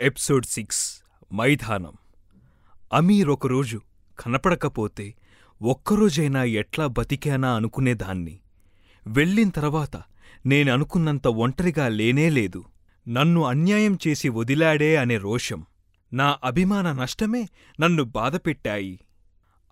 Episode six మైదానం అమీర్ ఒకరోజు కనపడకపోతే ఒక్కరోజైనా ఎట్లా బతికానా అనుకునేదాన్ని. వెళ్ళిన తర్వాత నేననుకున్నంత ఒంటరిగా లేనేలేదు నన్ను అన్యాయం చేసి వదిలాడే అనే రోషం. నా అభిమాన నష్టమే నన్ను బాధపెట్టాయి.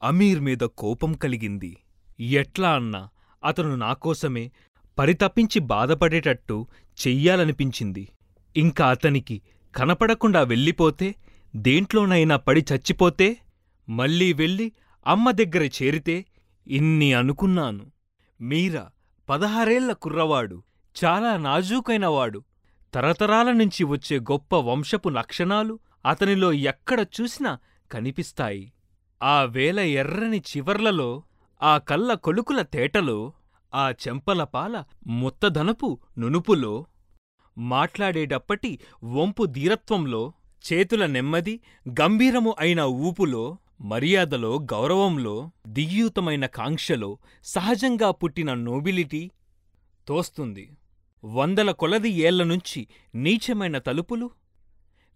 అమీర్ మీద కోపం కలిగింది. ఎట్లా అన్నా అతను నాకోసమే పరితపించి బాధపడేటట్టు చెయ్యాలనిపించింది. ఇంకా అతనికి కనపడకుండా వెళ్ళిపోతే దేంట్లోనైనా పడి చచ్చిపోతే మళ్ళీ వెళ్ళి అమ్మ దగ్గర చేరితే ఇన్ని అనుకున్నాను. మీరా పదహారేళ్ళ కుర్రవాడు చాలా నాజూకైనవాడు తరతరాల నుంచి వచ్చే గొప్ప వంశపు లక్షణాలు అతనిలో ఎక్కడ చూసినా కనిపిస్తాయి. ఆ వేల ఎర్రని చివర్లలో ఆ కళ్ళ కొలుకుల తేటలో ఆ చెంపల పాల నునుపులో మాట్లాడేటప్పటి వంపు ధీరత్వంలో చేతుల నెమ్మది గంభీరము అయిన ఊపులో మర్యాదలో గౌరవంలో దిగ్యూతమైన కాంక్షలో సహజంగా పుట్టిన నోబిలిటీ తోస్తుంది. వందల కొలది ఏళ్ళ నుంచి నీచమైన తలుపులు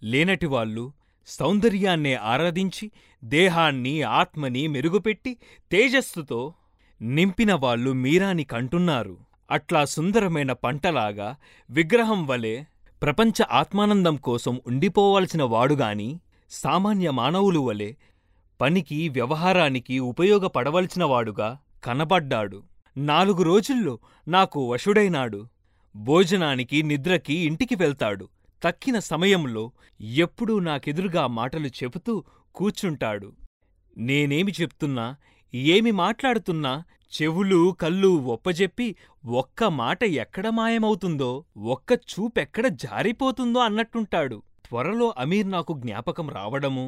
లేనటివాళ్ళు సౌందర్యాన్నే ఆరాధించి దేహాన్ని ఆత్మని మెరుగుపెట్టి తేజస్సుతో నింపినవాళ్ళు మీరాని కంటున్నారు. అట్లా సుందరమైన పంటలాగా విగ్రహం వలె ప్రపంచ ఆత్మానందం కోసం ఉండిపోవాల్సిన వాడుగాని సామాన్య మానవులు వలె పనికి వ్యవహారానికి ఉపయోగపడవలసిన వాడుగా కనబడ్డాడు. నాలుగు రోజుల్లో నాకు వశుడైనాడు. భోజనానికి నిద్రకి ఇంటికి వెళ్తాడు. తక్కిన సమయంలో ఎప్పుడూ నాకెదురుగా మాటలు చెబుతూ కూర్చుంటాడు. నేనేమి చెప్తున్నా ఏమి మాట్లాడుతున్నా చెవులు కళ్ళు ఒప్పజెప్పి ఒక్క మాట ఎక్కడ మాయమవుతుందో ఒక్క చూపెక్కడ జారిపోతుందో అన్నట్టుంటాడు. త్వరలో అమీర్ నాకు జ్ఞాపకం రావడమూ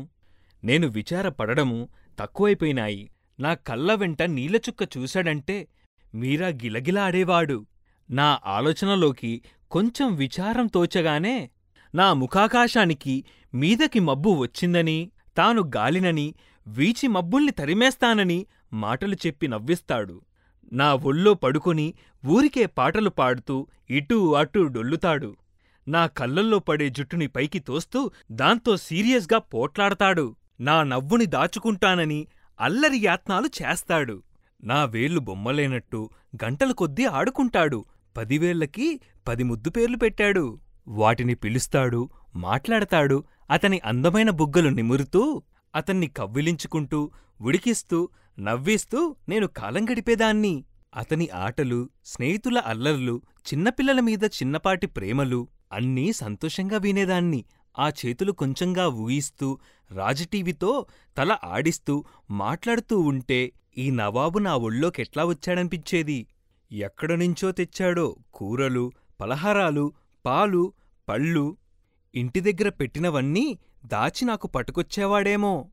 నేను విచారపడడము తక్కువైపోయినాయి. నా కళ్ళ వెంట నీలచుక్క చూశాడంటే మీరా గిలగిలాడేవాడు నా ఆలోచనలోకి కొంచెం విచారం తోచగానే నా ముఖాకాశానికి మీదకి మబ్బు వచ్చిందని తాను గాలినని వీచి మబ్బుల్ని తరిమేస్తానని మాటలు చెప్పి నవ్విస్తాడు. నా ఒళ్ళో పడుకొని ఊరికే పాటలు పాడుతూ ఇటూ అటూ డొల్లుతాడు. నా కళ్ళల్లో పడే జుట్టుని పైకి తోస్తూ దాంతో సీరియస్గా పోట్లాడతాడు. నా నవ్వుని దాచుకుంటానని అల్లరి యాత్నాలు చేస్తాడు. నా వేళ్ళు బొమ్మలేనట్టు గంటల కొద్దీ ఆడుకుంటాడు. పదివేళ్ళకి పది ముద్దు పేర్లు పెట్టాడు. వాటిని పిలుస్తాడు మాట్లాడతాడు అతని అందమైన బుగ్గలు నిమురుతూ అతన్ని కవ్విలించుకుంటూ ఉడికిస్తూ నవ్విస్తూ నేను కాలం గడిపేదాన్ని. అతని ఆటలు స్నేహితుల అల్లర్లు చిన్నపిల్లల మీద చిన్నపాటి ప్రేమలు అన్నీ సంతోషంగా వినేదాన్ని. ఆ చేతులు కొంచెంగా ఊయిస్తూ రాజటీవీతో తల ఆడిస్తూ మాట్లాడుతూ ఉంటే ఈ నవాబు నా ఒళ్ళోకెట్లా వచ్చాడనిపించేది? ఎక్కడనుంచో తెచ్చాడో కూరలు పలహారాలు పాలు పళ్ళు. ఇంటి దగ్గర పెట్టినవన్నీ దాచి నాకు పట్టుకొచ్చేవాడేమో.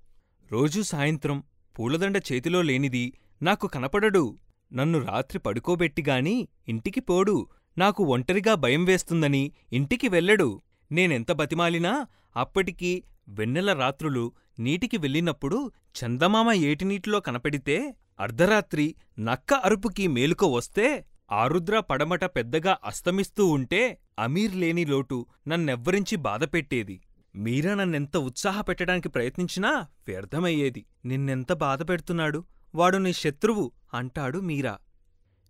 రోజూ సాయంత్రం పూలదండ చేతిలో లేనిది నాకు కనపడడు. నన్ను రాత్రి పడుకోబెట్టిగాని ఇంటికి పోడు. నాకు ఒంటరిగా భయం వేస్తుందని ఇంటికి వెళ్ళడు. నేనెంత బతిమాలినా అప్పటికి వెన్నెల రాత్రులు నీటికి వెళ్ళినప్పుడు చందమామ ఏటినీటిలో కనపడితే అర్ధరాత్రి నక్క అరుపుకి మేలుక వస్తే ఆరుద్ర పడమట పెద్దగా అస్తమిస్తూ ఉంటే అమీర్ లేని లోటు నన్నెవ్వరించి బాధపెట్టేది. మీరా నన్నెంత ఉత్సాహపెట్టడానికి ప్రయత్నించినా వ్యర్థమయ్యేది. నిన్నెంత బాధపెడుతున్నాడు వాడు నీ శత్రువు అంటాడు మీరా.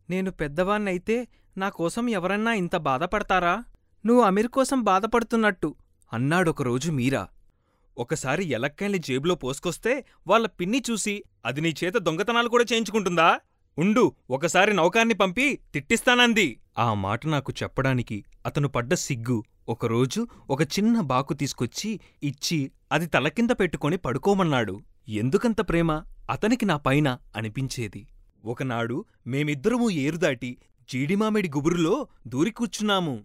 నేను పెద్దవాన్నైతే నాకోసం ఎవరన్నా ఇంత బాధపడతారా? నువ్వు అమీర్ కోసం బాధపడుతున్నట్టు అన్నాడొకరోజు మీరా. ఒకసారి ఎలక్కాయల్ని జేబులో పోసుకొస్తే వాళ్ళ పిన్ని చూసి అది నీ చేత దొంగతనాలు కూడా చేయించుకుంటుందా? ఉండు ఒకసారి నౌకాన్ని పంపి తిట్టిస్తానంది. ఆ మాట నాకు చెప్పడానికి అతను పడ్డ సిగ్గు. ఒకరోజు ఒక చిన్న బాకు తీసుకొచ్చి ఇచ్చి అది తలకింద పెట్టుకొని పడుకోమన్నాడు. ఎందుకంత ప్రేమ? అతనికి నా పైన అనిపించేది. ఒకనాడు మేమిద్దరమూ ఏరుదాటి జీడిమామిడి గుబురులో దూరి కూర్చున్నాము.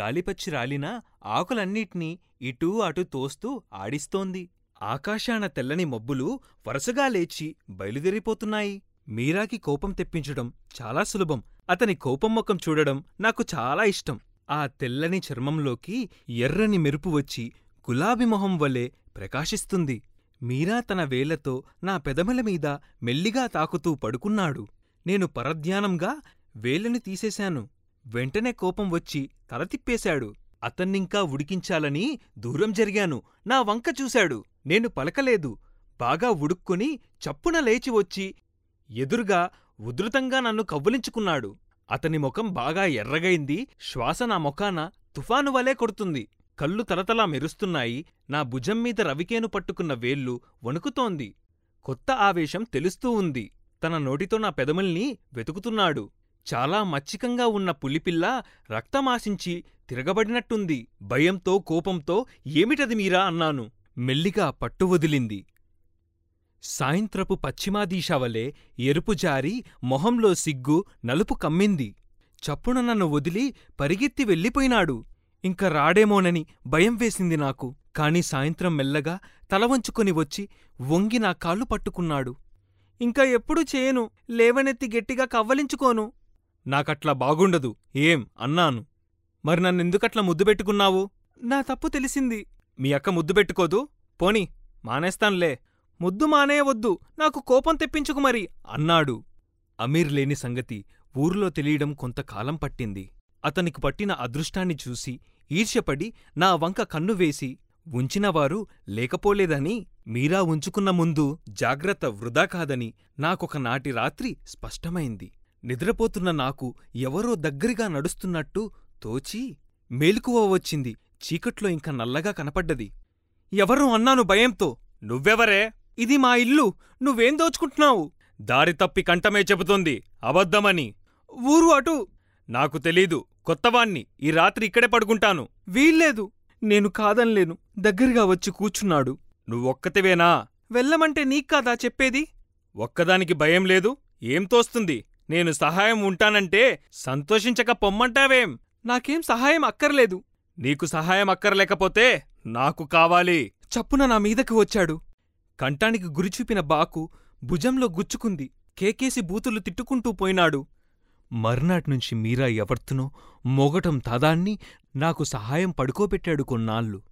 గాలిపచ్చి రాలిన ఆకులన్నిటినీ ఇటూ అటూ తోస్తూ ఆడిస్తోంది. ఆకాశాన తెల్లని మబ్బులు వరుసగా లేచి బయలుదేరిపోతున్నాయి. మీరాకి కోపం తెప్పించడం చాలా సులభం. అతని కోపం ముఖం చూడడం నాకు చాలా ఇష్టం. ఆ తెల్లని చర్మంలోకి ఎర్రని మెరుపు వచ్చి గులాబీ మొహం వలె ప్రకాశిస్తుంది. మీరా తన వేళ్ళతో నా పెదమల మీద మెల్లిగా తాకుతూ పడుకున్నాడు. నేను పరధ్యానంగా వేళ్ళని తీసేశాను. వెంటనే కోపం వచ్చి తల తిప్పేశాడు. అతన్నింకా ఉడికించాలని దూరం జరిగాను. నా వంక చూశాడు. నేను పలకలేదు. బాగా ఉడుక్కుని చప్పున లేచి వచ్చి ఎదురుగా ఉధృతంగా నన్ను కవ్వులించుకున్నాడు. అతని ముఖం బాగా ఎర్రగైంది. శ్వాస నా ముఖాన తుఫాను వలే కొడుతుంది. కళ్ళు తలతలా మెరుస్తున్నాయి. నా భుజం మీద రవికేను పట్టుకున్న వేళ్ళు వణుకుతోంది. కొత్త ఆవేశం తెలుస్తూ ఉంది. తన నోటితో నా పెదముల్ని వెతుకుతున్నాడు. చాలా మచ్చికంగా ఉన్న పులిపిల్ల రక్తమాశించి తిరగబడినట్టుంది. భయంతో కోపంతో ఏమిటది మీరా? అన్నాను. మెల్లిగా పట్టు వదిలింది. సాయంత్రపు పశ్చిమాదీశావలే ఎరుపు జారి మొహంలో సిగ్గు నలుపు కమ్మింది. చప్పున నన్ను వదిలి పరిగెత్తి వెళ్ళిపోయినాడు. ఇంక రాడేమోనని భయం వేసింది నాకు. కాని సాయంత్రం మెల్లగా తలవంచుకొని వచ్చి వంగి నా కాళ్ళు పట్టుకున్నాడు. ఇంకా ఎప్పుడూ చేయను? లేవనెత్తి గట్టిగా కవ్వలించుకోను. నాకట్లా బాగుండదు. ఏం? అన్నాను. మరి నన్నెందుకట్లా ముద్దు పెట్టుకున్నావు? నా తప్పు తెలిసింది. మీ అక్క ముద్దు పెట్టుకోదు. పోని మానేస్తాన్లే. ముద్దు మానేయవద్దు నాకు కోపం తెప్పించుకు మరి అన్నాడు. అమీర్ లేని సంగతి ఊర్లో తెలియడం కొంతకాలం పట్టింది. అతనికి పట్టిన అదృష్టాన్ని చూసి ఈర్ష్యపడి నా వంక కన్ను వేసి ఉంచినవారు లేకపోలేదని మీరా ఉంచుకున్న ముందు జాగ్రత్త వృధా కాదని నాకొక నాటి రాత్రి స్పష్టమైంది. నిద్రపోతున్న నాకు ఎవరో దగ్గరగా నడుస్తున్నట్టు తోచి మేలుకువ వచ్చింది. చీకట్లో ఇంక నల్లగా కనపడ్డది. ఎవరు అన్నాను భయంతో? నువ్వెవరే? ఇది మా ఇల్లు. నువ్వేం దోచుకుంటున్నావు? దారి తప్పి కంఠమే చెబుతోంది. అబద్ధమని. ఊరు అటు. నాకు తెలీదు. కొత్తవాణ్ణి. ఈ రాత్రి ఇక్కడే పడుకుంటాను. వీల్లేదు. నేను కాదన్లేను. దగ్గరగా వచ్చి కూర్చున్నాడు. నువ్వొక్కతివేనా వెళ్ళమంటే నీక్కాదా చెప్పేది? ఒక్కదానికి భయం లేదు. ఏం తోస్తుంది? నేను సహాయం ఉంటానంటే సంతోషించక పొమ్మంటావేం? నాకేం సహాయం అక్కర్లేదు. నీకు సహాయం అక్కర్లేకపోతే నాకు కావాలి. చప్పున నా మీదకి వచ్చాడు. కంఠానికి గురిచూపిన బాకు భుజంలో గుచ్చుకుంది. కేకేసి బూతులు తిట్టుకుంటూ పోయినాడు. మర్నాట్నుంచి మీరా ఎవర్తునో మొగటం తదాన్ని నాకు సహాయం పడుకోబెట్టాడు కొన్నాళ్ళు.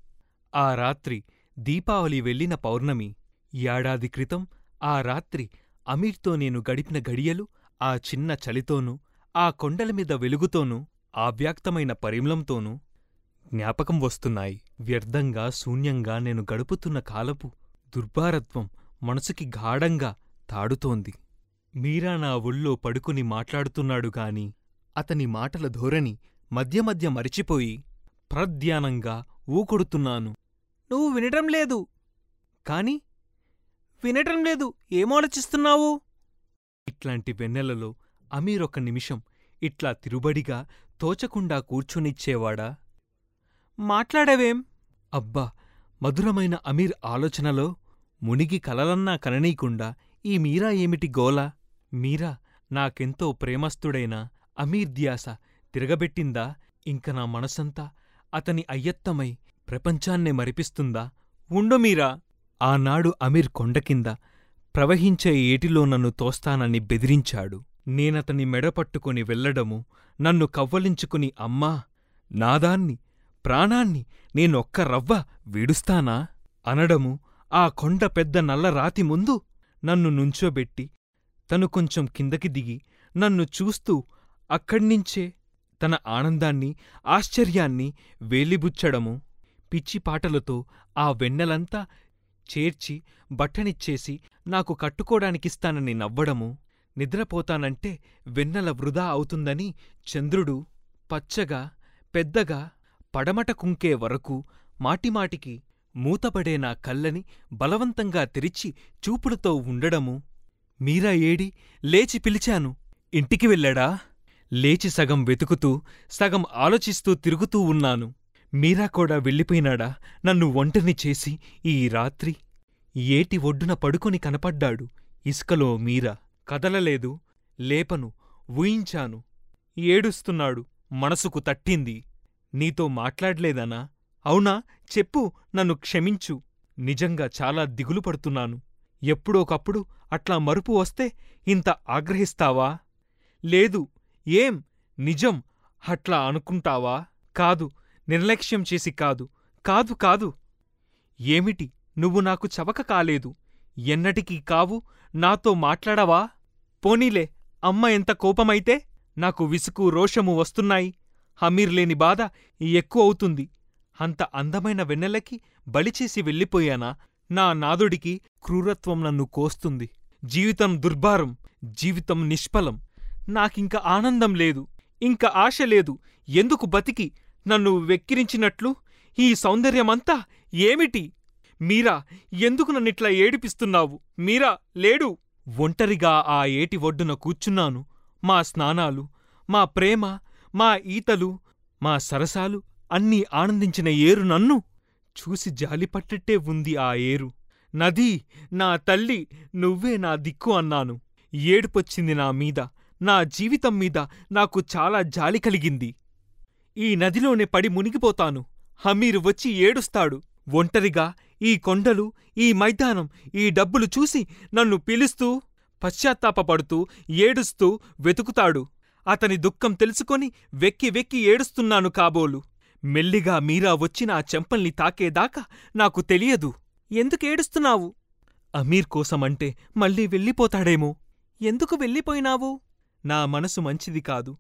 ఆ రాత్రి దీపావళి వెళ్ళిన పౌర్ణమి. ఏడాది క్రితం ఆ రాత్రి అమీర్తో నేను గడిపిన గడియలు ఆ చిన్న చలితోనూ ఆ కొండలమీద వెలుగుతోనూ ఆవ్యాక్తమైన పరిమళంతోనూ జ్ఞాపకం వస్తున్నాయి. వ్యర్థంగా శూన్యంగా నేను గడుపుతున్న కాలపు దుర్భారత్వం మనసుకి గాఢంగా తాడుతోంది. మీరా నా ఒళ్ళో పడుకుని మాట్లాడుతున్నాడుగాని అతని మాటల ధోరణి మధ్య మధ్య మరిచిపోయి ప్రధ్యానంగా ఊకొడుతున్నాను. నువ్వు వినటం లేదు. కాని వినటం లేదు. ఏమాలోచిస్తున్నావు ఇట్లాంటి వెన్నెలలో అమీరొక నిమిషం ఇట్లా తిరుబడిగా తోచకుండా కూర్చునిచ్చేవాడా? మాట్లాడవేం? అబ్బా మధురమైన అమీర్ ఆలోచనలో మునిగి కలలన్నా కననీయకుండా ఈ మీరా ఏమిటి గోల మీరా నాకెంతో ప్రేమస్థుడైన అమీర్ ధ్యాస తిరగబెట్టిందా? ఇంక నా మనసంతా అతని అయ్యత్తమై ప్రపంచాన్నే మరిపిస్తుందా? ఉండు మీరా. ఆనాడు అమీర్ కొండకింద ప్రవహించే ఏటిలో నన్ను తోస్తానని బెదిరించాడు. నేనతని మెడపట్టుకుని వెళ్ళడము నన్ను కవ్వలించుకుని అమ్మా నాదాన్ని ప్రాణాన్ని నేనొక్క రవ్వ విడుస్తానా? అనడము ఆ కొండ పెద్ద నల్లరాతి ముందు నన్ను నుంచోబెట్టి తను కొంచెం కిందకి దిగి నన్ను చూస్తూ అక్కడ్నించే తన ఆనందాన్ని ఆశ్చర్యాన్ని వేలిబుచ్చడము పిచ్చి పాటలతో ఆ వెన్నెలంతా చేర్చి బట్టనిచ్చేసి నాకు కట్టుకోడానికిస్తానని నవ్వడము నిద్రపోతానంటే వెన్నెల వృధా అవుతుందని చంద్రుడు పచ్చగా పెద్దగా పడమట కుంకే వరకు మాటిమాటికి మూతపడే నా కళ్ళని బలవంతంగా తెరిచి చూపుడుతో ఉండడము. మీరా ఏడి? లేచి పిలిచాను. ఇంటికి వెళ్ళాడా? లేచి సగం వెతుకుతూ సగం ఆలోచిస్తూ తిరుగుతూ ఉన్నాను. మీరా కూడా వెళ్ళిపోయినాడా? నన్ను ఒంటరిని చేసి ఈ రాత్రి. ఏటి ఒడ్డున పడుకొని కనపడ్డాడు ఇసుకలో మీరా. కదలలేదు. లేపను ఊయించాను ఏడుస్తున్నాడు. మనసుకు తట్టింది. నీతో మాట్లాడలేదనా? అవునా? చెప్పు నన్ను క్షమించు. నిజంగా చాలా దిగులు పడుతున్నాను. ఎప్పుడోకప్పుడు అట్లా మరుపు వస్తే ఇంత ఆగ్రహిస్తావా? లేదు ఏం? నిజం అట్లా అనుకుంటావా? కాదు నిర్లక్ష్యం చేసి కాదు. కాదు కాదు. ఏమిటి? నువ్వు నాకు చవక కాలేదు. ఎన్నటికీ కావు. నాతో మాట్లాడవా? పోనీలే అమ్మ ఎంత కోపమైతే నాకు విసుకు రోషము వస్తున్నాయి. హమీర్లేని బాధ ఎక్కువ అవుతుంది. అంత అందమైన వెన్నెలకి బలిచేసి వెళ్ళిపోయానా? నా నాదుడికి క్రూరత్వం నన్ను కోస్తుంది. జీవితం దుర్భారం జీవితం నిష్ఫలం. నాకింక ఆనందం లేదు ఇంక ఆశ లేదు. ఎందుకు బతికి? నన్ను వెక్కిరించినట్లు? ఈ సౌందర్యమంతా ఏమిటి? మీరా ఎందుకు నన్నిట్లా ఏడిపిస్తున్నావు? మీరా లేడు. ఒంటరిగా ఆ ఏటి ఒడ్డున కూర్చున్నాను. మా స్నానాలు మా ప్రేమ మా ఈతలు మా సరసాలు అన్నీ ఆనందించిన ఏరు నన్ను చూసి జాలిపట్టెట్టే ఉంది ఆ ఏరు. నదీ నా తల్లి నువ్వే నా దిక్కు అన్నాను. ఏడుపొచ్చింది నా మీద నా జీవితం మీద నాకు చాలా జాలి కలిగింది. ఈ నదిలోనే పడి మునిగిపోతాను. హమీరు వచ్చి ఏడుస్తాడు. ఒంటరిగా ఈ కొండలు ఈ మైదానం ఈ డబ్బులు చూసి నన్ను పిలుస్తూ పశ్చాత్తాపపడుతూ ఏడుస్తూ వెతుకుతాడు. అతని దుఃఖం తెలుసుకొని వెక్కి వెక్కి ఏడుస్తున్నాను కాబోలు. మెల్లిగా మీరా వచ్చి నా చెంపల్ని తాకేదాకా నాకు తెలియదు. ఎందుకేడుస్తున్నావు అమీర్ కోసమంటే మళ్ళీ వెళ్ళిపోతాడేమో. ఎందుకు వెళ్ళిపోయినావు? నా మనసు మంచిది కాదు.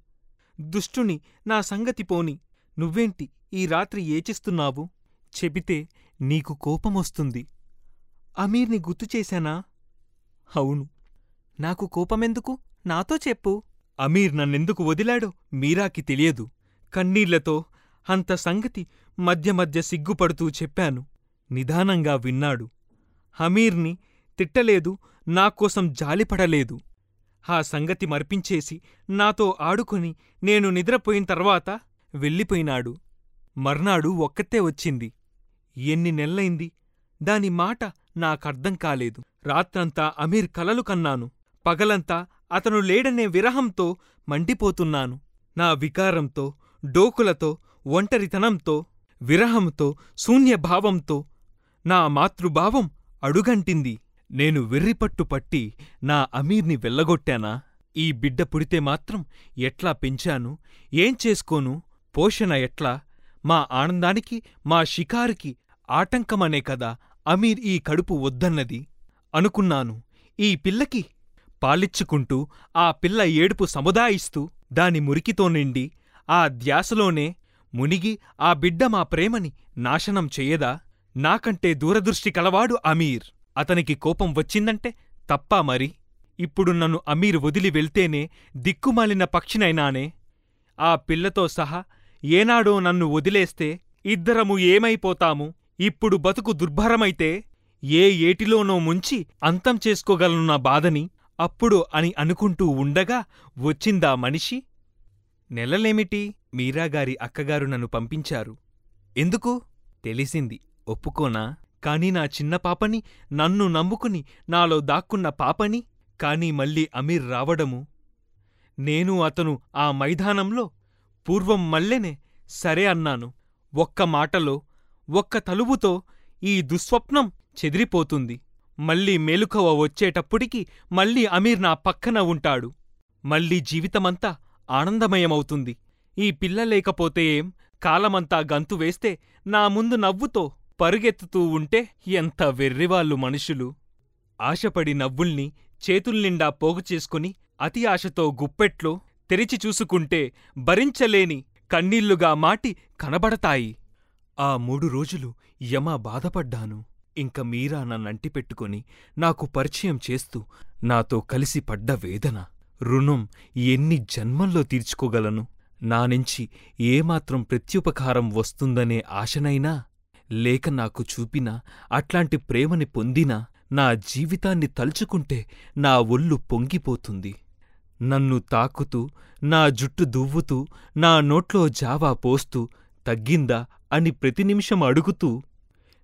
దుష్టుని నా సంగతి పోని. నువ్వేంటి ఈ రాత్రి ఏచిస్తున్నావు చెబితే నీకు కోపమొస్తుంది. అమీర్ని గుర్తుచేశానా అవును. నాకు కోపమెందుకు? నాతో చెప్పు. అమీర్ నన్నెందుకు వదిలాడో మీరాకి తెలియదు. కన్నీళ్ళతో అంత సంగతి మధ్య మధ్య సిగ్గుపడుతూ చెప్పాను. నిదానంగా విన్నాడు. హమీర్ని తిట్టలేదు నాకోసం జాలిపడలేదు. ఆ సంగతి మర్పించేసి నాతో ఆడుకుని నేను నిద్రపోయిన తర్వాత వెళ్ళిపోయినాడు. మర్నాడు ఒక్కతే వచ్చింది. ఎన్ని నెల్లైంది? దాని మాట నాకర్థం కాలేదు. రాత్రంతా అమీర్ కలలు కన్నాను. పగలంతా అతను లేడనే విరహంతో మండిపోతున్నాను. నా వికారంతో డోకులతో ఒంటరితనంతో విరహంతో శూన్యభావంతో నా మాతృభావం అడుగంటింది. నేను వెర్రిపట్టు పట్టి నా అమీర్ని వెళ్ళగొట్టానా ఈ బిడ్డ పుడితే మాత్రం ఎట్లా పెంచాను? ఏం చేసుకోను? పోషణ ఎట్లా? మా ఆనందానికి మా షికారుకి ఆటంకమనే కదా అమీర్ ఈ కడుపు వద్దన్నది. అనుకున్నాను. ఈ పిల్లకి పాలిచ్చుకుంటూ ఆ పిల్ల ఏడుపు సముదాయిస్తూ దాని మురికితో నిండి ఆ ధ్యాసలోనే మునిగి ఆ బిడ్డ మా ప్రేమని నాశనం చెయ్యదా నాకంటే దూరదృష్టి కలవాడు అమీర్. అతనికి కోపం వచ్చిందంటే తప్పా మరి? ఇప్పుడు నన్ను అమీర్ వదిలి వెళ్తేనే దిక్కుమాలిన పక్షినైనానే? ఆ పిల్లతో సహా ఏనాడో నన్ను వదిలేస్తే ఇద్దరము ఏమైపోతాము? ఇప్పుడు బతుకు దుర్భరమైతే ఏ ఏటిలోనో ముంచి అంతం చేసుకోగలను నా బాధని? అప్పుడు అని అనుకుంటూ ఉండగా వచ్చిందా మనిషి? నెలలేమిటి? మీరాగారి అక్కగారు నన్ను పంపించారు. ఎందుకు? తెలిసింది. ఒప్పుకోనా? కాని నా చిన్న పాపని నన్ను నమ్ముకుని నాలో దాక్కున్న పాపని కాని మళ్ళీ అమీర్ రావడము. నేను అతను ఆ మైదానంలో పూర్వం మల్లెనే సరే అన్నాను. ఒక్క మాటలో ఒక్క తలువుతో ఈ దుస్వప్నం చెదిరిపోతుంది. మళ్ళీ మేలుకవ వచ్చేటప్పటికి మళ్ళీ అమీర్ నా పక్కన ఉంటాడు. మళ్ళీ జీవితమంతా ఆనందమయమవుతుంది. ఈ పిల్ల లేకపోతే ఏం కాలమంతా గంతు వేస్తే నా ముందు నవ్వుతో పరుగెత్తుతూ ఉంటే ఎంత వెర్రివాళ్ళు మనుషులు. ఆశపడి నవ్వుల్ని చేతుల్నిండా పోగు చేసుకుని అతి ఆశతో గుప్పెట్లో తెరిచి చూసుకుంటే భరించలేని కన్నీళ్ళుగా మాటి కనబడతాయి. ఆ మూడు రోజులు యమ బాధపడ్డాను. ఇంక మీరా నన్నంటి పెట్టుకుని నాకు పరిచయం చేస్తూ నాతో కలిసి పడ్డ వేదన రుణం ఎన్ని జన్మల్లో తీర్చుకోగలను? నానించి ఏమాత్రం ప్రత్యుపకారం వస్తుందనే ఆశనైనా లేక నాకు చూపినా అట్లాంటి ప్రేమని పొందినా నా జీవితాన్ని తలుచుకుంటే నా ఒళ్ళు పొంగిపోతుంది. నన్ను తాకుతూ నా జుట్టు దువ్వుతూ నా నోట్లో జావా పోస్తూ తగ్గిందా అని ప్రతి నిమిషం అడుగుతూ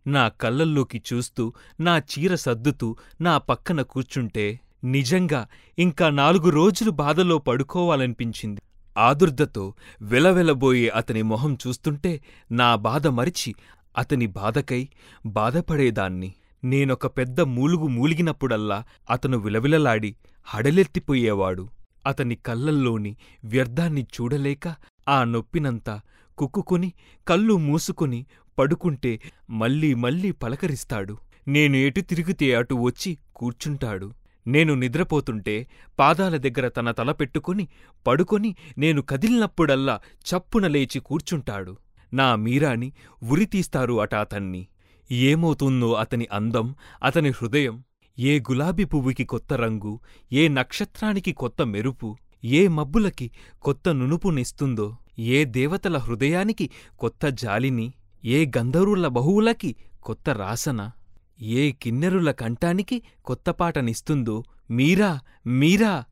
నా కళ్ళల్లోకి చూస్తూ నా చీర సర్దుతూ నా పక్కన కూర్చుంటే నిజంగా ఇంకా నాలుగు రోజులు బాధలో పడుకోవాలనిపించింది. ఆదుర్దతో వెలవెలబోయే అతని మొహం చూస్తుంటే నా బాధ మరిచి అతని బాధకై బాధపడేదాన్ని. నేనొక పెద్ద మూలుగు మూలిగినప్పుడల్లా అతను విలవిలలాడి హడలెత్తిపోయేవాడు. అతని కళ్ళల్లోని వ్యర్థాన్ని చూడలేక ఆ నొప్పినంతా కుక్కుకుని కళ్ళు మూసుకుని పడుకుంటే మళ్ళీ మళ్ళీ పలకరిస్తాడు. నేను ఎటు తిరిగితే అటు వచ్చి కూర్చుంటాడు. నేను నిద్రపోతుంటే పాదాల దగ్గర తన తల పెట్టుకుని పడుకొని నేను కదిలినప్పుడల్లా చప్పున లేచి కూర్చుంటాడు. నా మీరాని ఉరితీస్తారు అట అతన్ని. ఏమవుతుందో అతని అందం అతని హృదయం ఏ గులాబీ పువ్వుకి కొత్త రంగు ఏ నక్షత్రానికి కొత్త మెరుపు ఏ మబ్బులకి కొత్త నునుపునిస్తుందో ఏ దేవతల హృదయానికి కొత్త జాలిని ఏ గంధర్వుల బహువులకి కొత్త రాసన. ఏ కిన్నెరుల కంఠానికి కొత్త పాటనిస్తుందో? మీరా మీరా!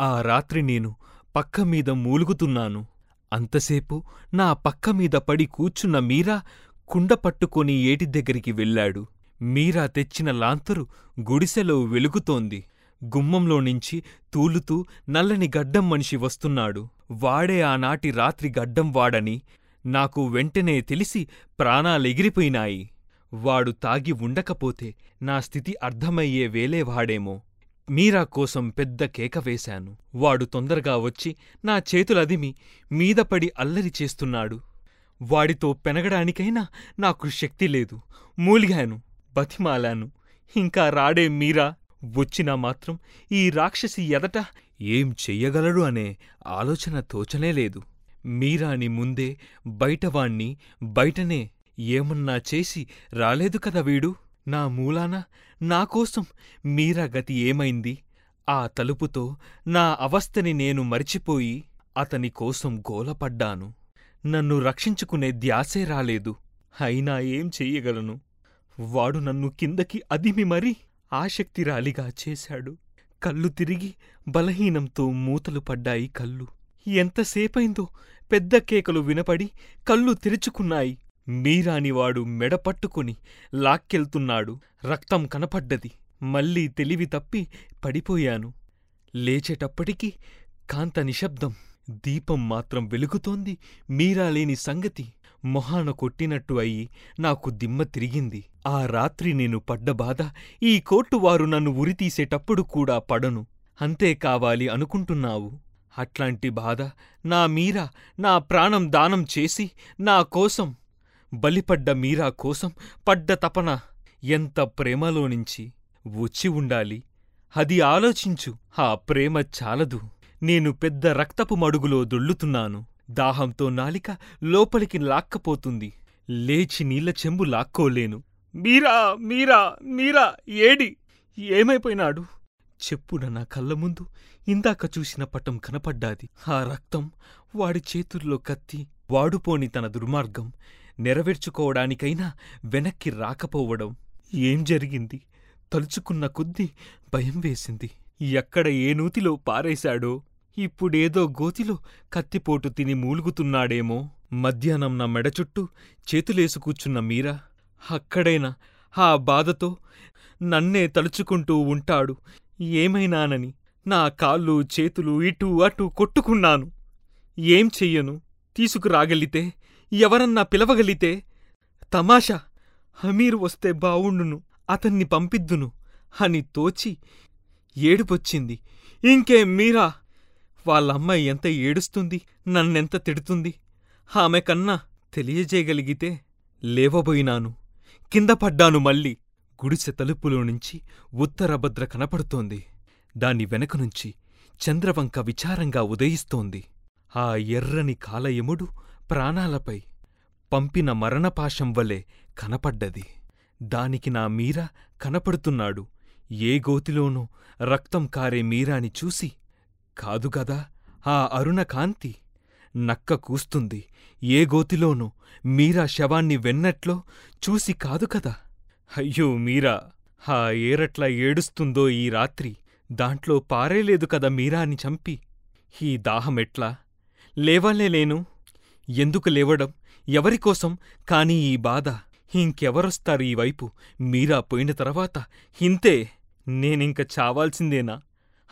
ఆ రాత్రి నేను పక్కమీద మూలుగుతున్నాను. అంతసేపు నా పక్కమీద పడి కూర్చున్న మీరా కుండ పట్టుకొని ఏటి దగ్గరికి వెళ్ళాడు. మీరా తెచ్చిన లాంతరు గుడిసెలో వెలుగుతోంది. గుమ్మంలో నుంచి తూలుతూ నల్లని గడ్డం మనిషి వస్తున్నాడు. వాడే ఆనాటి రాత్రి గడ్డం వాడని నాకు వెంటనే తెలిసి ప్రాణాలెగిరిపోయినాయి. వాడు తాగి ఉండకపోతే నా స్థితి అర్థమయ్యే వేలేవాడేమో మీరా కోసం పెద్ద కేక వేశాను. వాడు తొందరగా వచ్చి నా చేతులదిమి మీదపడి అల్లరి చేస్తున్నాడు. వాడితో పెనగడానికైనా నాకు శక్తి లేదు. మూలిగాను బతిమాలాను. ఇంకా రాడే మీరా? వచ్చినా మాత్రం ఈ రాక్షసి ఎదట ఏం చెయ్యగలడు అనే ఆలోచన తోచనేలేదు మీరాని ముందే బయటవాణ్ణి బయటనే ఏమన్నా చేసి రాలేదు కదా వీడు? నా మూలాన నాకోసం మీరా గతి ఏమైంది? ఆ తలుపుతో నా అవస్థని నేను మరిచిపోయి అతని కోసం గోలపడ్డాను. నన్ను రక్షించుకునే ధ్యాసే రాలేదు. అయినా ఏం చెయ్యగలను? వాడు నన్ను కిందకి అదిమి మరీ ఆశక్తిరాలిగా చేశాడు. కళ్ళు తిరిగి బలహీనంతో మూతలు పడ్డాయి కళ్ళు. ఎంతసేపైందో పెద్ద కేకలు వినపడి కళ్ళు తెరుచుకున్నాయి. మీరానివాడు మెడపట్టుకుని లాక్కెళ్తున్నాడు. రక్తం కనపడ్డది. మళ్ళీ తెలివి తప్పి పడిపోయాను. లేచేటప్పటికి కాంత నిశ్శబ్దం. దీపం మాత్రం వెలుగుతోంది. మీరాలేని సంగతి. మొహాన కొట్టినట్టు అయి నాకు దిమ్మ తిరిగింది. ఆ రాత్రి నేను పడ్డ బాధ ఈ కోర్టువారు నన్ను ఉరితీసేటప్పుడు కూడా పడను. అంతే కావాలి అనుకుంటున్నావు. అట్లాంటి బాధ నా మీరా నా ప్రాణం దానం చేసి నా కోసం బలిపడ్డ మీరా కోసం పడ్డ తపన ఎంత ప్రేమలోనించి వచ్చి ఉండాలి? అది ఆలోచించు. ఆ ప్రేమ చాలదు. నేను పెద్ద రక్తపు మడుగులో దొళ్ళుతున్నాను. దాహంతో నాలిక లోపలికి లాక్కపోతుంది. లేచి నీళ్ళ చెంబు లాక్కోలేను. మీరా మీరా మీరా ఏడి ఏమైపోయినాడు? చెప్పున నా కళ్ళ ముందు ఇందాక చూసిన పటం కనపడ్డాది. ఆ రక్తం వాడి చేతుల్లో కత్తి వాడుపోని తన దుర్మార్గం. నెరవేర్చుకోవడానికైనా వెనక్కి రాకపోవడం ఏం జరిగింది? తలుచుకున్న కొద్దీ భయం వేసింది. ఎక్కడ ఏ నూతిలో పారేశాడో ఇప్పుడేదో గోతిలో కత్తిపోటు తిని మూలుగుతున్నాడేమో. మధ్యాహ్నం నా మెడ చుట్టూ చేతులేసు కూర్చున్న మీరా? అక్కడైనా? ఆ బాధతో నన్నే తలుచుకుంటూ ఉంటాడు. ఏమైనానని? నా కాళ్ళు చేతులు ఇటూ అటూ కొట్టుకున్నాను. ఏం చెయ్యను? తీసుకురాగలితే ఎవరన్నా పిలవగలితే తమాషా హమీరు వస్తే బావుండును అతన్ని పంపిద్దును అని తోచి ఏడుపొచ్చింది. ఇంకేం మీరా వాళ్ళమ్మాయి ఎంత ఏడుస్తుంది నన్నెంత తిడుతుంది ఆమె కన్నా తెలియజేయగలిగితే లేవబోయినాను కింద పడ్డాను మళ్ళీ. గుడిసె తలుపులో నుంచి ఉత్తరభద్ర కనపడుతోంది. దాని వెనకనుంచి చంద్రవంక విచారంగా ఉదయిస్తోంది. ఆ ఎర్రని కాలయముడు ప్రాణాలపై పంపిన మరణపాశం వలె కనపడ్డది. దానికి నా మీరా కనపడుతున్నాడు. ఏ గోతిలోనో రక్తం కారే మీరాని చూసి కాదుగదా ఆ అరుణ కాంతి. నక్క కూస్తుంది. ఏ గోతిలోనో మీరా శవాన్ని వెన్నట్లో చూసి కాదు కదా. అయ్యో మీరా ఆ ఏరట్లా ఏడుస్తుందో ఈ రాత్రి. దాంట్లో పారేలేదు కదా మీరాని చంపి. ఈ దాహమెట్లా లేవాలేలేను ఎందుకు లేవడం? ఎవరికోసం కాని ఈ బాధ. ఇంకెవరొస్తారు ఈ వైపు? మీరా పోయిన తర్వాత? ఇంతే. నేనింక చావాల్సిందేనా?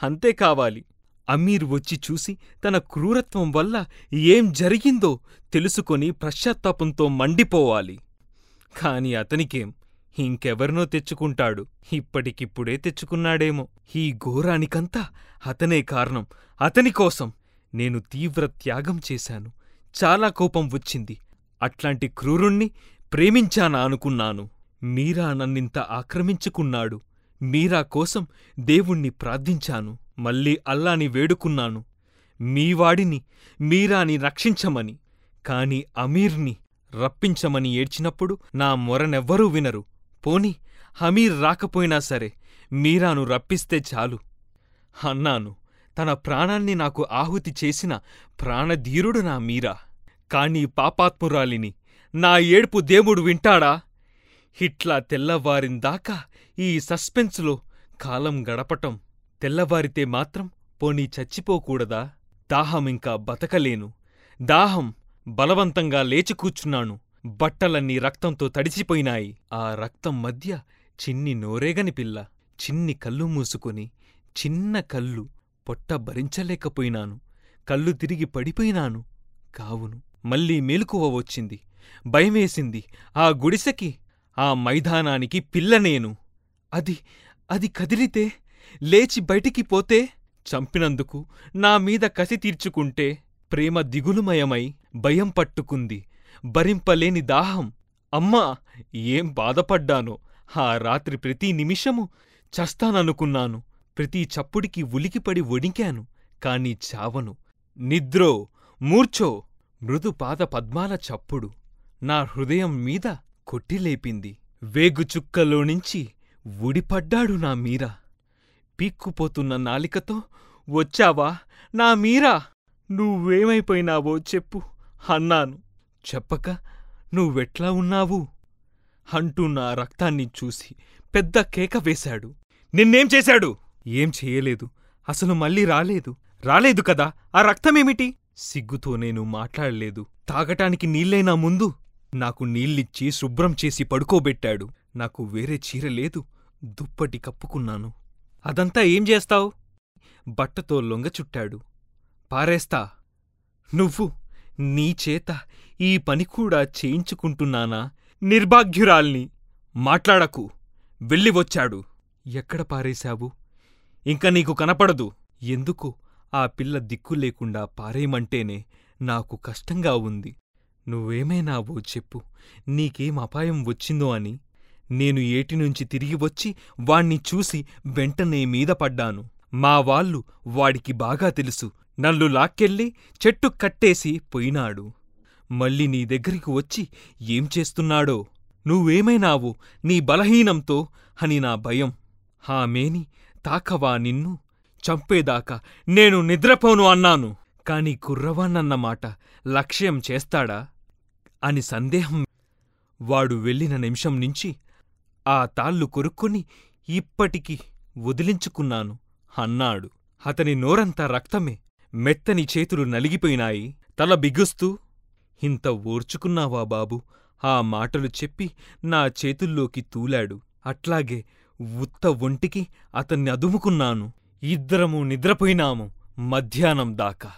అంతే కావాలి. అమీర్ వచ్చి చూసి తన క్రూరత్వం వల్ల ఏం జరిగిందో తెలుసుకొని పశ్చాత్తాపంతో మండిపోవాలి. కాని అతనికేం? ఇంకెవరినో తెచ్చుకుంటాడు. ఇప్పటికిప్పుడే తెచ్చుకున్నాడేమో. ఈ ఘోరానికంతా అతనే కారణం. అతని కోసం నేను తీవ్ర త్యాగం చేశాను. చాలా కోపం వచ్చింది. అట్లాంటి క్రూరుణ్ణి ప్రేమించానా అనుకున్నాను. మీరా నన్నింత ఆక్రమించుకున్నాడు. మీరా కోసం దేవుణ్ణి ప్రార్థించాను. మళ్ళీ అల్లాని వేడుకున్నాను. మీవాడిని మీరాని రక్షించమని. కాని అమీర్ని రప్పించమని ఏడ్చినప్పుడు నా మొరనెవ్వరూ వినరు. పోని హమీర్ రాకపోయినా సరే మీరాను రప్పిస్తే చాలు. అన్నాను. తన ప్రాణాన్ని నాకు ఆహుతి చేసిన ప్రాణధీరుడు నా మీరా. కాని పాపాత్మురాలిని నా ఏడుపు దేవుడు వింటాడా? ఇట్లా తెల్లవారిందాకా ఈ సస్పెన్స్లో కాలం గడపటం తెల్లవారితే మాత్రం పోనీ చచ్చిపోకూడదా? దాహమింకా బతకలేను. దాహం బలవంతంగా లేచికూచున్నాను బట్టలన్నీ రక్తంతో తడిచిపోయినాయి. ఆ రక్తం మధ్య చిన్ని నోరేగని పిల్ల చిన్ని కళ్ళు మూసుకొని చిన్న కళ్ళు పొట్ట భరించలేకపోయినాను. కళ్ళు తిరిగి పడిపోయినాను. కావును. మళ్ళీ మేలుకువ వచ్చింది. భయమేసింది. ఆ గుడిసెకి ఆ మైదానానికి పిల్లనేను అది అది కదిలితే లేచి బయటికి పోతే చంపినందుకు నా మీద కసి తీర్చుకుంటే ప్రేమ దిగులుమయమై భయం పట్టుకుంది. భరింపలేని దాహం. అమ్మా ఏం బాధపడ్డానో. ఆ రాత్రి ప్రతి నిమిషము చస్తాననుకున్నాను. ప్రతి చప్పుడికి ఉలికిపడి వణికాను కాని చావను. నిద్రో మూర్ఛో మృదుపాద పద్మాల చప్పుడు నా హృదయం మీద కొట్టిలేపింది వేగుచుక్కలోనించి ఉడిపడ్డాడు నా మీరా. పీక్కుపోతున్న నాలికతో వచ్చావా? నా మీరా! నువ్వేమైపోయినావో చెప్పు అన్నాను. చెప్పక నువ్వెట్లా ఉన్నావు? అంటూ నా రక్తాన్ని చూసి పెద్ద కేక వేశాడు. నిన్నేం చేశాడు? ఏం చెయ్యలేదు అసలు మళ్ళీ రాలేదు. రాలేదు కదా. ఆ రక్తమేమిటి? సిగ్గుతో నేను మాట్లాడలేదు. తాగటానికి నీళ్ళైనా ముందు. నాకు నీళ్ళిచ్చి శుభ్రం చేసి పడుకోబెట్టాడు. నాకు వేరే చీర లేదు. దుప్పటి కప్పుకున్నాను. అదంతా ఏం చేస్తావు? బట్టతో లొంగచుట్టాడు పారేస్తా. నువ్వు నీ చేత ఈ పని కూడా చేయించుకుంటున్నానా? నిర్భాగ్యురాల్ని. మాట్లాడకు. వెళ్ళి వచ్చాడు. ఎక్కడ పారేశావు? ఇంక నీకు కనపడదు. ఎందుకు? ఆ పిల్ల దిక్కు లేకుండా పారేయమంటేనే నాకు కష్టంగా ఉంది. నువ్వేమైనావో చెప్పు. నీకేం అపాయం వచ్చిందో అని. నేను ఏటినుంచి తిరిగి వచ్చి వాణ్ణి చూసి వెంటనే మీద పడ్డాను. మా వాళ్ళు వాడికి బాగా తెలుసు. నన్ను లాక్కెళ్ళి చెట్టు కట్టేసి పోయినాడు. మళ్ళీ నీ దగ్గరికి వచ్చి ఏం చేస్తున్నాడో? నువ్వేమైనావు నీ బలహీనంతో అని నా భయం. హామేని తాకవా నిన్ను? చంపేదాకా నేను నిద్రపోను అన్నాను. కాని కుర్రవాణ్ణన్నమాట లక్ష్యం చేస్తాడా? అని సందేహం. వాడు వెళ్ళిన నిమిషం నుంచి ఆ తాళ్ళు కొరుక్కుని ఇప్పటికి వదిలించుకున్నాను అన్నాడు. అతని నోరంతా రక్తమే. మెత్తని చేతులు నలిగిపోయినాయి. తల బిగుస్తూ ఇంత ఓర్చుకున్నావా బాబు? ఆ మాటలు చెప్పి నా చేతుల్లోకి తూలాడు. అట్లాగే ఉత్త ఒంటికి అతన్ని అదుముకున్నాను. ఇద్దరము నిద్రపోయినాము మధ్యాహ్నం దాకా.